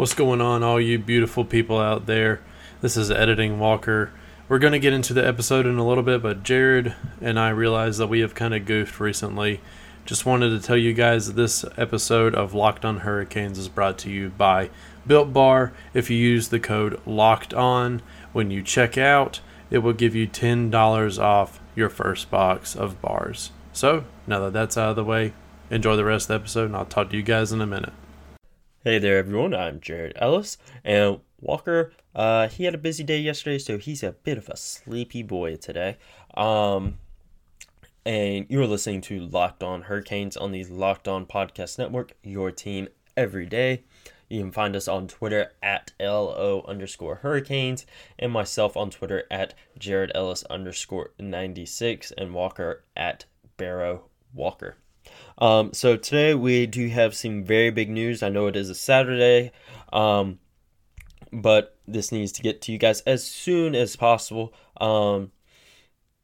What's going on, all you beautiful people out there? This is Editing Walker. We're going to get into the episode in a little bit, but Jared and I realized that we have kind of goofed recently. Just wanted to tell you guys that this episode of Locked on Hurricanes is brought to you by Built Bar. If you use the code Locked On when you check out, it will give you $10 off your first box of bars. So, now that that's out of the way, enjoy the rest of the episode, and I'll talk to you guys in a minute. Hey there, everyone. I'm Jared Ellis, and Walker. Uh, he had a busy day yesterday, so he's a bit of a sleepy boy today. Um, and you're listening to Locked On Hurricanes on the Locked On Podcast Network. Your team every day. You can find us on Twitter at LO underscore Hurricanes and myself on Twitter at Jared Ellis underscore 96 and Walker at Barrow Walker. Um, so today we do have some very big news. I know it is a Saturday, um, but this needs to get to you guys as soon as possible um,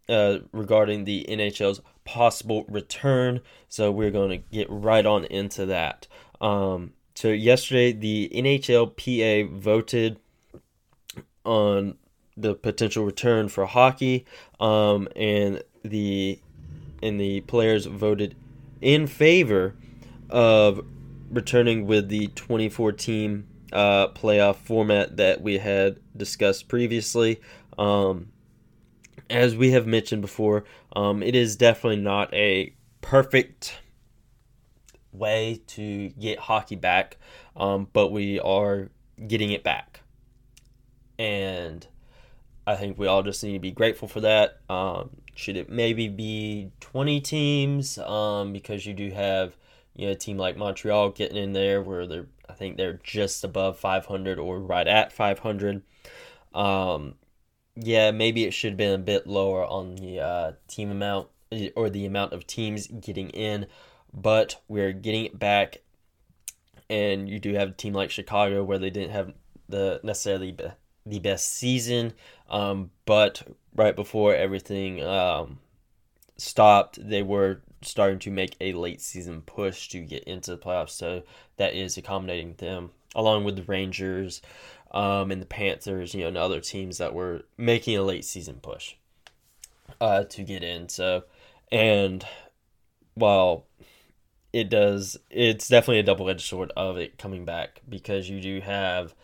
uh, regarding the NHL's possible return. So we're going to get right on into that. Um, so yesterday, the NHLPA voted on the potential return for hockey, um, and the and the players voted in favor of returning with the 2014 uh, playoff format that we had discussed previously. Um, as we have mentioned before, um, it is definitely not a perfect way to get hockey back, um, but we are getting it back. And I think we all just need to be grateful for that. Um, should it maybe be 20 teams? Um, because you do have you know a team like Montreal getting in there where they're I think they're just above 500 or right at 500. Um, yeah, maybe it should have been a bit lower on the uh, team amount or the amount of teams getting in, but we're getting it back. And you do have a team like Chicago where they didn't have the necessarily the best season, um, but right before everything um, stopped, they were starting to make a late season push to get into the playoffs. So that is accommodating them, along with the Rangers um, and the Panthers, you know, and other teams that were making a late season push uh, to get in. So, and while it does, it's definitely a double edged sword of it coming back because you do have.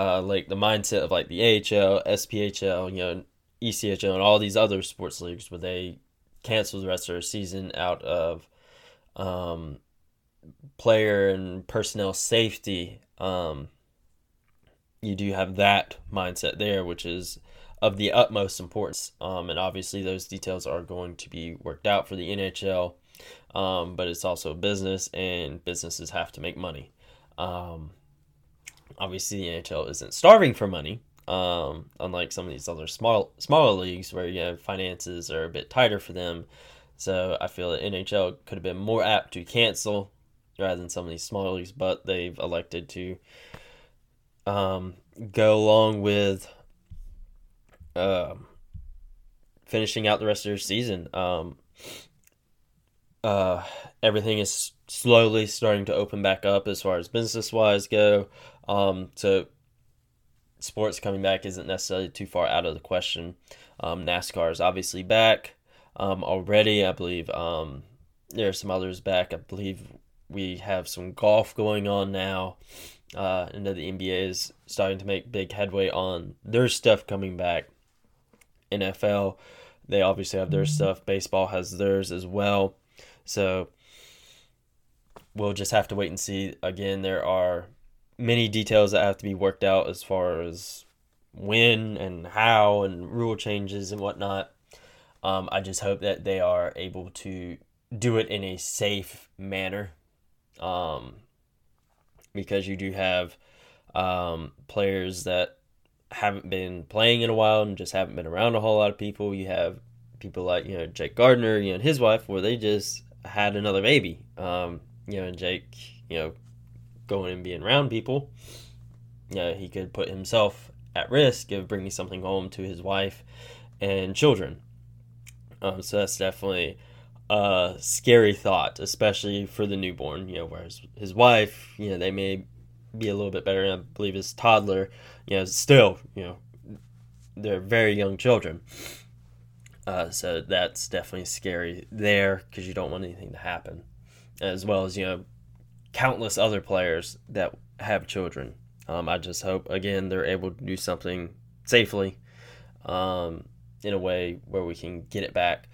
Uh, like the mindset of like the AHL, SPHL, you know, ECHL and all these other sports leagues where they cancel the rest of their season out of um, player and personnel safety. Um, you do have that mindset there, which is of the utmost importance. Um, and obviously, those details are going to be worked out for the NHL. Um, but it's also business, and businesses have to make money. Um, obviously, the NHL isn't starving for money, um, unlike some of these other small smaller leagues where you know finances are a bit tighter for them. So I feel that NHL could have been more apt to cancel rather than some of these smaller leagues, but they've elected to um, go along with uh, finishing out the rest of their season. Um, uh, everything is slowly starting to open back up as far as business wise go. Um, so sports coming back isn't necessarily too far out of the question. Um, NASCAR is obviously back um, already. I believe um, there are some others back. I believe we have some golf going on now. Uh, and the NBA is starting to make big headway on their stuff coming back. NFL, they obviously have their stuff. Baseball has theirs as well. So we'll just have to wait and see. Again, there are many details that have to be worked out as far as when and how and rule changes and whatnot. Um, I just hope that they are able to do it in a safe manner. Um, because you do have um, players that haven't been playing in a while and just haven't been around a whole lot of people. You have people like, you know, Jake Gardiner you know, and his wife, where they just had another baby. Um, you know, and Jake, you know, going and being around people, you know, he could put himself at risk of bringing something home to his wife and children. Um, so that's definitely a scary thought, especially for the newborn. You know, whereas his wife, you know, they may be a little bit better. And I believe his toddler, you know, still, you know, they're very young children. Uh, so that's definitely scary there because you don't want anything to happen, as well as you know, countless other players that have children. Um, I just hope again they're able to do something safely, um, in a way where we can get it back.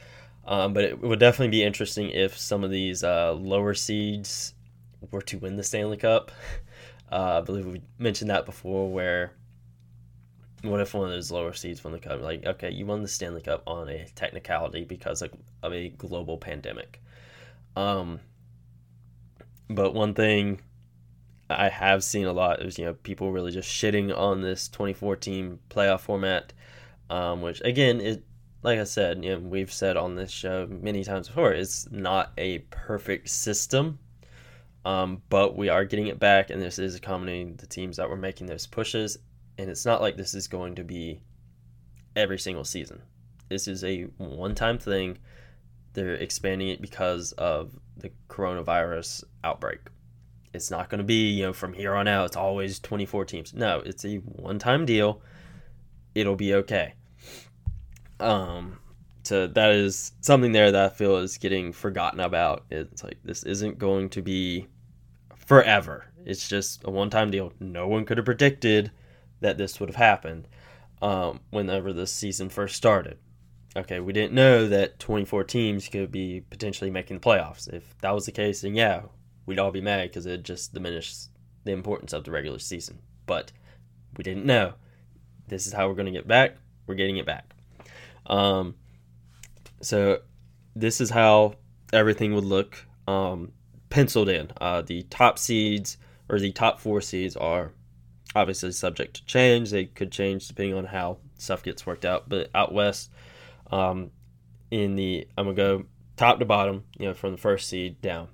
Um, but it would definitely be interesting if some of these uh, lower seeds were to win the Stanley Cup. Uh, I believe we mentioned that before, where what if one of those lower seeds won the cup? Like, okay, you won the Stanley Cup on a technicality because of, a global pandemic. Um, but one thing I have seen a lot is you know people really just shitting on this 2014 playoff format, um, which again it like I said, you know, we've said on this show many times before, it's not a perfect system. Um, but we are getting it back, and this is accommodating the teams that were making those pushes. And it's not like this is going to be every single season. This is a one time thing. They're expanding it because of the coronavirus outbreak. It's not going to be, you know, from here on out, it's always 24 teams. No, it's a one time deal. It'll be okay. Um, so that is something there that I feel is getting forgotten about. It's like this isn't going to be forever. It's just a one-time deal. No one could have predicted that this would have happened um, whenever the season first started. Okay, we didn't know that 24 teams could be potentially making the playoffs. If that was the case, then yeah, we'd all be mad because it just diminishes the importance of the regular season. But we didn't know. This is how we're going to get back. We're getting it back. Um, so this is how everything would look um, penciled in. Uh, the top seeds or the top four seeds are obviously subject to change. They could change depending on how stuff gets worked out. But out west, um, in the I'm gonna go top to bottom, you know, from the first seed down.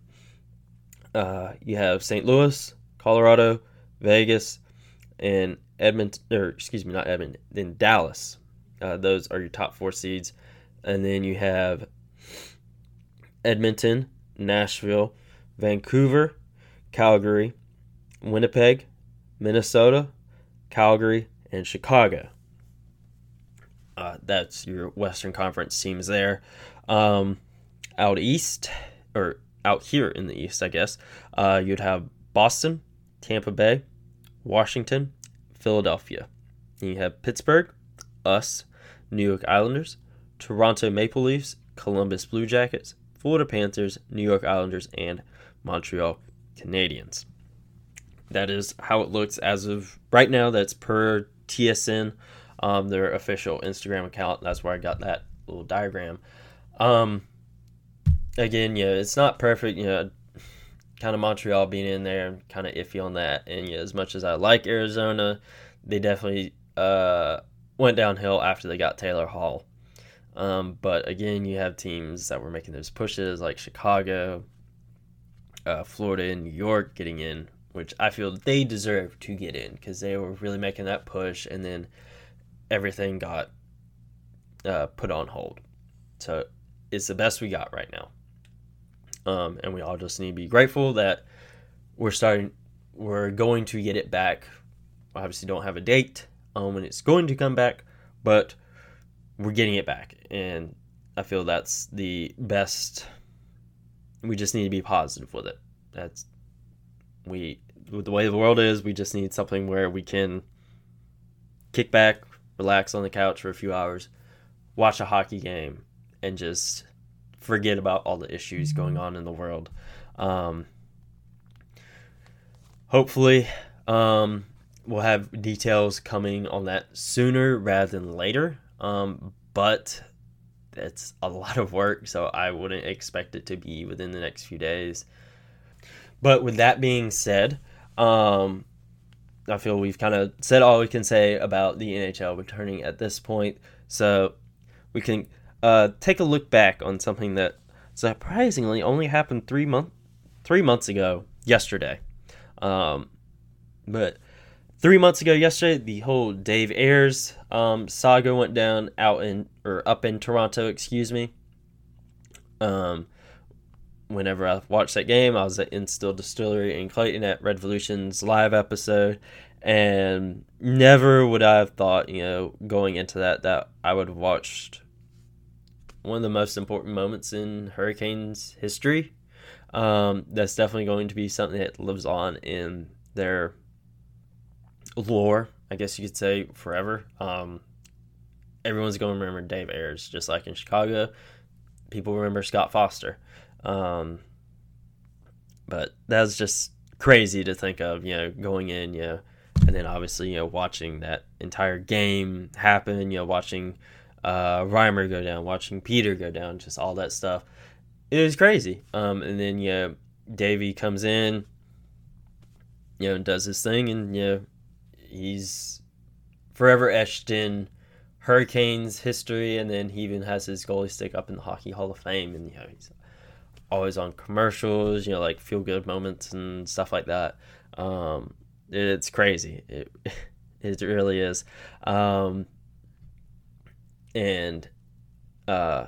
Uh, you have St. Louis, Colorado, Vegas, and Edmonton, or excuse me, not Edmonton, then Dallas. Uh, those are your top four seeds. And then you have Edmonton, Nashville, Vancouver, Calgary, Winnipeg, Minnesota, Calgary, and Chicago. Uh, that's your Western Conference teams there. Um, out east, or out here in the east, I guess, uh, you'd have Boston, Tampa Bay, Washington, Philadelphia. And you have Pittsburgh, us, New York Islanders, Toronto Maple Leafs, Columbus Blue Jackets, Florida Panthers, New York Islanders, and Montreal Canadiens. That is how it looks as of right now. That's per TSN, um, their official Instagram account. That's where I got that little diagram. Um, again, yeah, it's not perfect. You know, kind of Montreal being in there, kind of iffy on that. And yeah, as much as I like Arizona, they definitely uh, went downhill after they got Taylor Hall. Um, but again, you have teams that were making those pushes like Chicago, uh, Florida, and New York getting in, which I feel they deserve to get in because they were really making that push, and then everything got uh, put on hold. So it's the best we got right now. Um, and we all just need to be grateful that we're starting, we're going to get it back. We obviously, don't have a date um, when it's going to come back, but we're getting it back, and I feel that's the best. We just need to be positive with it. That's we with the way the world is. We just need something where we can kick back, relax on the couch for a few hours, watch a hockey game, and just forget about all the issues going on in the world. Um, hopefully, um, we'll have details coming on that sooner rather than later. Um, but it's a lot of work, so I wouldn't expect it to be within the next few days. But with that being said, um, I feel we've kind of said all we can say about the NHL returning at this point. So we can uh, take a look back on something that surprisingly only happened three month three months ago yesterday. Um, but three months ago yesterday, the whole Dave Ayres um, saga went down out in or up in Toronto, excuse me. Um, whenever I watched that game, I was at Instill Distillery in Clayton at Redvolution's live episode, and never would I have thought, you know, going into that, that I would have watched one of the most important moments in Hurricanes history. Um, that's definitely going to be something that lives on in their lore, I guess you could say, forever. Um, everyone's going to remember Dave Ayres, just like in Chicago. People remember Scott Foster. Um, but that was just crazy to think of, you know, going in, you know, and then obviously, you know, watching that entire game happen, you know, watching uh, Reimer go down, watching Peter go down, just all that stuff. It was crazy. Um, and then, you know, Davey comes in, you know, and does his thing, and, you know, he's forever etched in Hurricanes history, and then he even has his goalie stick up in the Hockey Hall of Fame, and, you know, he's always on commercials, you know, like feel good moments and stuff like that. Um, it's crazy. It it really is. Um, and uh,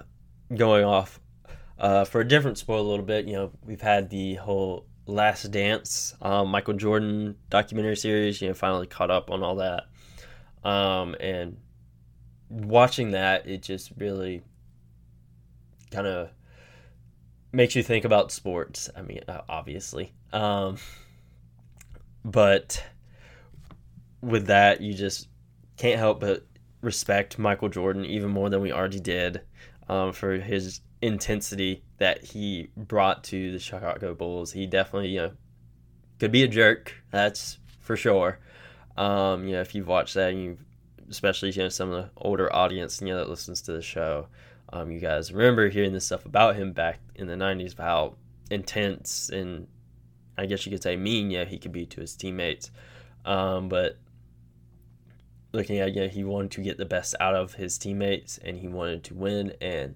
going off uh, for a different sport a little bit, you know, we've had the whole Last Dance, um, Michael Jordan documentary series. You know, finally caught up on all that, um, and watching that, it just really kind of makes you think about sports. I mean, uh, obviously, um, but with that, you just can't help but respect Michael Jordan even more than we already did um, for his intensity that he brought to the Chicago Bulls. He definitely, you know, could be a jerk. That's for sure. Um, you know, if you've watched that, and you especially you know some of the older audience you know that listens to the show, um, you guys remember hearing this stuff about him back in the '90s, about how intense and I guess you could say mean, yeah, he could be to his teammates. Um, but looking at, yeah, he wanted to get the best out of his teammates and he wanted to win, and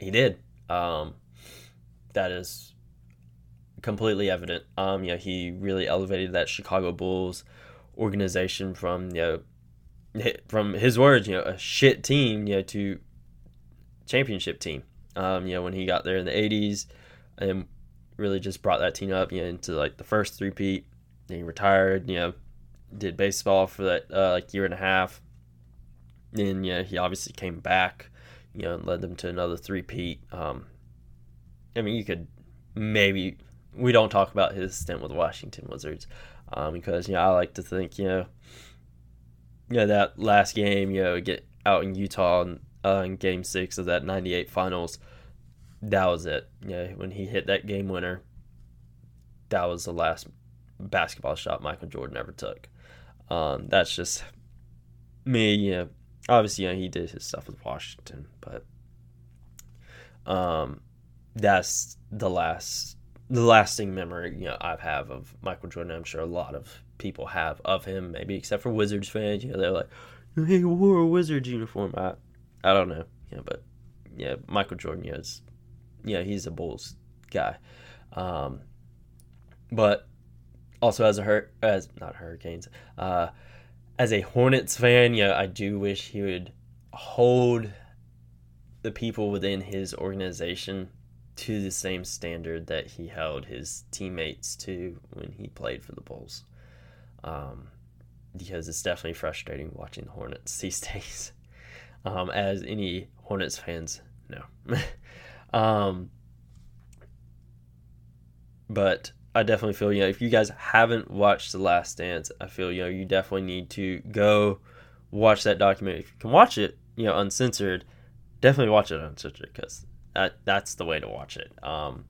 he did. Um, that is completely evident. Um, yeah, he really elevated that Chicago Bulls organization from you know from his words, you know, a shit team, you know, to championship team. Um, you know, when he got there in the '80s, and really just brought that team up, you know, into like the first three peat. Then he retired, you know, did baseball for that uh, like year and a half. Then yeah, he obviously came back, you know, and led them to another three peat. Um, I mean, you could maybe we don't talk about his stint with Washington Wizards um, because you know I like to think you know, you know that last game you know get out in Utah and, uh, in Game Six of that '98 Finals, that was it. Yeah, when he hit that game winner, that was the last basketball shot Michael Jordan ever took. Um, that's just me. You know, obviously, you know, he did his stuff with Washington, but um, that's the last, the lasting memory you know I have of Michael Jordan. I'm sure a lot of people have of him, maybe except for Wizards fans. You know, they're like, he wore a Wizards uniform. I, I don't know. Yeah, but yeah, Michael Jordan, yeah, is, yeah, he's a Bulls guy. Um, but also as a hurt as not Hurricanes, uh, as a Hornets fan, yeah, I do wish he would hold the people within his organization to the same standard that he held his teammates to when he played for the Bulls. Um, because it's definitely frustrating watching the Hornets these days. Um, as any Hornets fans know. um, but I definitely feel you know if you guys haven't watched The Last Dance, I feel you know you definitely need to go watch that documentary. If you can watch it, you know, uncensored, definitely watch it uncensored because that that's the way to watch it. Um,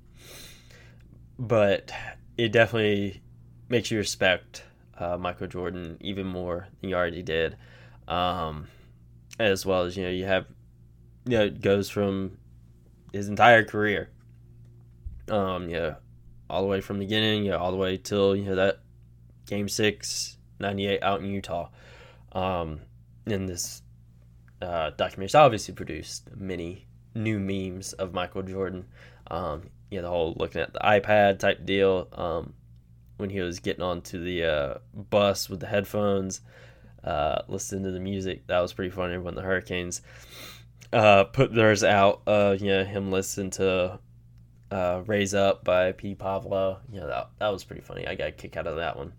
but it definitely makes you respect uh, Michael Jordan even more than you already did, um, as well as you know you have you know it goes from his entire career. Um, yeah, all the way from the beginning, you know, all the way till you know that game six, 98 out in Utah. Um, in this uh, documentary obviously produced many new memes of Michael Jordan. Um, you know, the whole looking at the iPad type deal um, when he was getting onto the uh, bus with the headphones, uh, listening to the music. That was pretty funny when the Hurricanes uh, put theirs out. Uh, you know, him listening to uh, Raise Up by Petey Pablo. Yeah, that, that was pretty funny. I got a kick out of that one.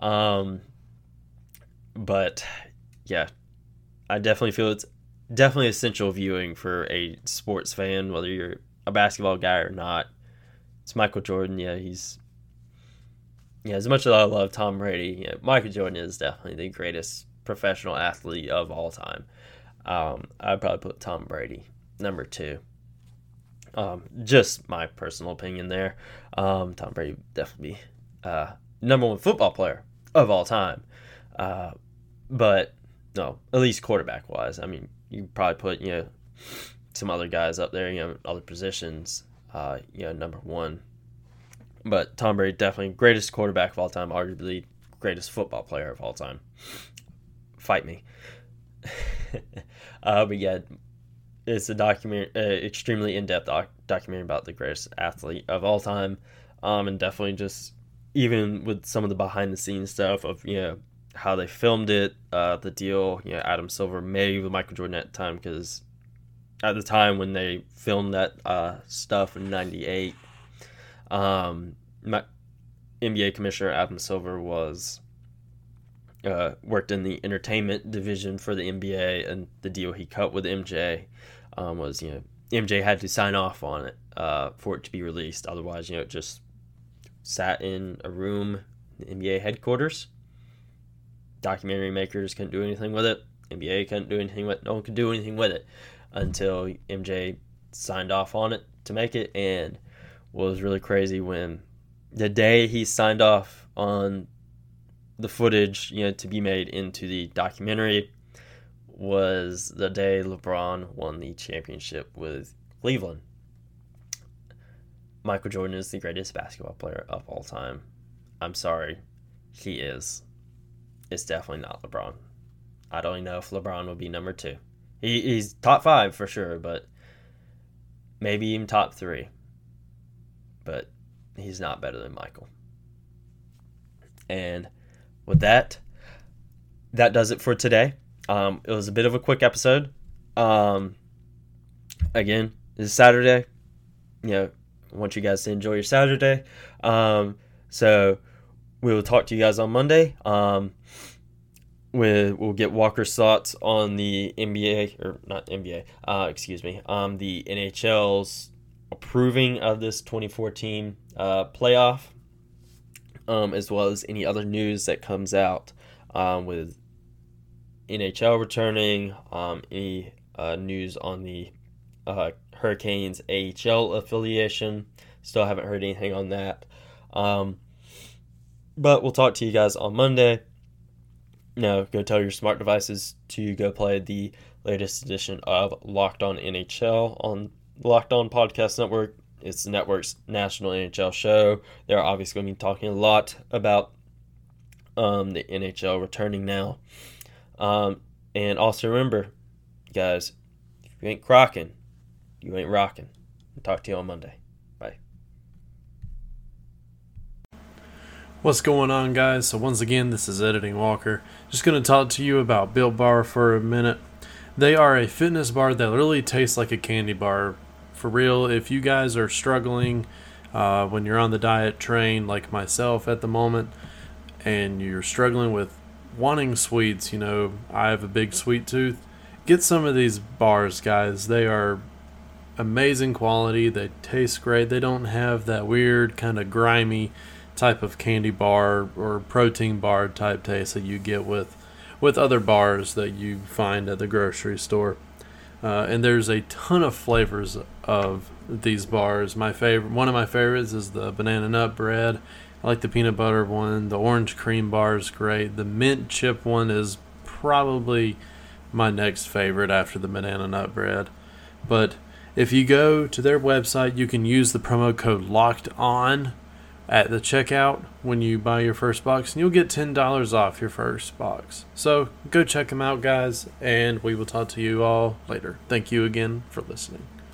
Um, but yeah, I definitely feel it's definitely essential viewing for a sports fan, whether you're a basketball guy or not. It's Michael Jordan. Yeah, he's yeah. As much as I love Tom Brady, yeah, Michael Jordan is definitely the greatest professional athlete of all time. Um, I'd probably put Tom Brady number two. Um, just my personal opinion there. Um, Tom Brady definitely uh, number one football player of all time. Uh, but no, at least quarterback wise. I mean, you probably put you know some other guys up there, you know, other positions. Uh, you know, number one. But Tom Brady definitely greatest quarterback of all time, arguably greatest football player of all time. Fight me. uh, but yeah, it's a document, uh, extremely in-depth doc- documentary about the greatest athlete of all time, um, and definitely just even with some of the behind-the-scenes stuff of you know how they filmed it, uh, the deal. You know, Adam Silver made with Michael Jordan at the time because at the time when they filmed that uh, stuff in '98, um, my NBA commissioner Adam Silver was uh, worked in the entertainment division for the NBA, and the deal he cut with MJ um, was you know MJ had to sign off on it uh, for it to be released. Otherwise, you know, it just sat in a room, the NBA headquarters. Documentary makers couldn't do anything with it. NBA couldn't do anything with it. No one could do anything with it until MJ signed off on it to make it. And was really crazy when the day he signed off on the footage, you know, to be made into the documentary was the day LeBron won the championship with Cleveland. Michael Jordan is the greatest basketball player of all time. I'm sorry, he is. It's definitely not LeBron. I don't even know if LeBron will be number two. He, he's top five for sure, but maybe even top three. But he's not better than Michael. And with that, that does it for today. Um, it was a bit of a quick episode. Um, again, it's Saturday. You know, I want you guys to enjoy your Saturday. Um, so we will talk to you guys on Monday. Um, we, we'll get Walker's thoughts on the NBA or not NBA. Uh, excuse me. Um, the NHL's approving of this 2014 uh, playoff, um, as well as any other news that comes out um, with NHL returning, um, any uh, news on the uh, Hurricanes AHL affiliation. Still haven't heard anything on that. Um, but we'll talk to you guys on Monday. Now, go tell your smart devices to go play the latest edition of Locked On NHL on Locked On Podcast Network. It's the network's national NHL show. They're obviously going to be talking a lot about um, the NHL returning now. Um, and also remember, guys, if you ain't crocking, you ain't rocking. Talk to you on Monday. Bye. What's going on, guys? So, once again, this is Editing Walker. Just going to talk to you about Built Bar for a minute. They are a fitness bar that literally tastes like a candy bar. For real, if you guys are struggling uh, when you're on the diet train, like myself at the moment, and you're struggling with wanting sweets, you know, I have a big sweet tooth. Get some of these bars, guys. They are amazing quality. They taste great. They don't have that weird kind of grimy type of candy bar or protein bar type taste that you get with with other bars that you find at the grocery store. Uh, and there's a ton of flavors of these bars. My favorite, one of my favorites, is the banana nut bread. I like the peanut butter one. The orange cream bar is great. The mint chip one is probably my next favorite after the banana nut bread. But if you go to their website, you can use the promo code locked on at the checkout when you buy your first box, and you'll get $10 off your first box. So go check them out, guys, and we will talk to you all later. Thank you again for listening.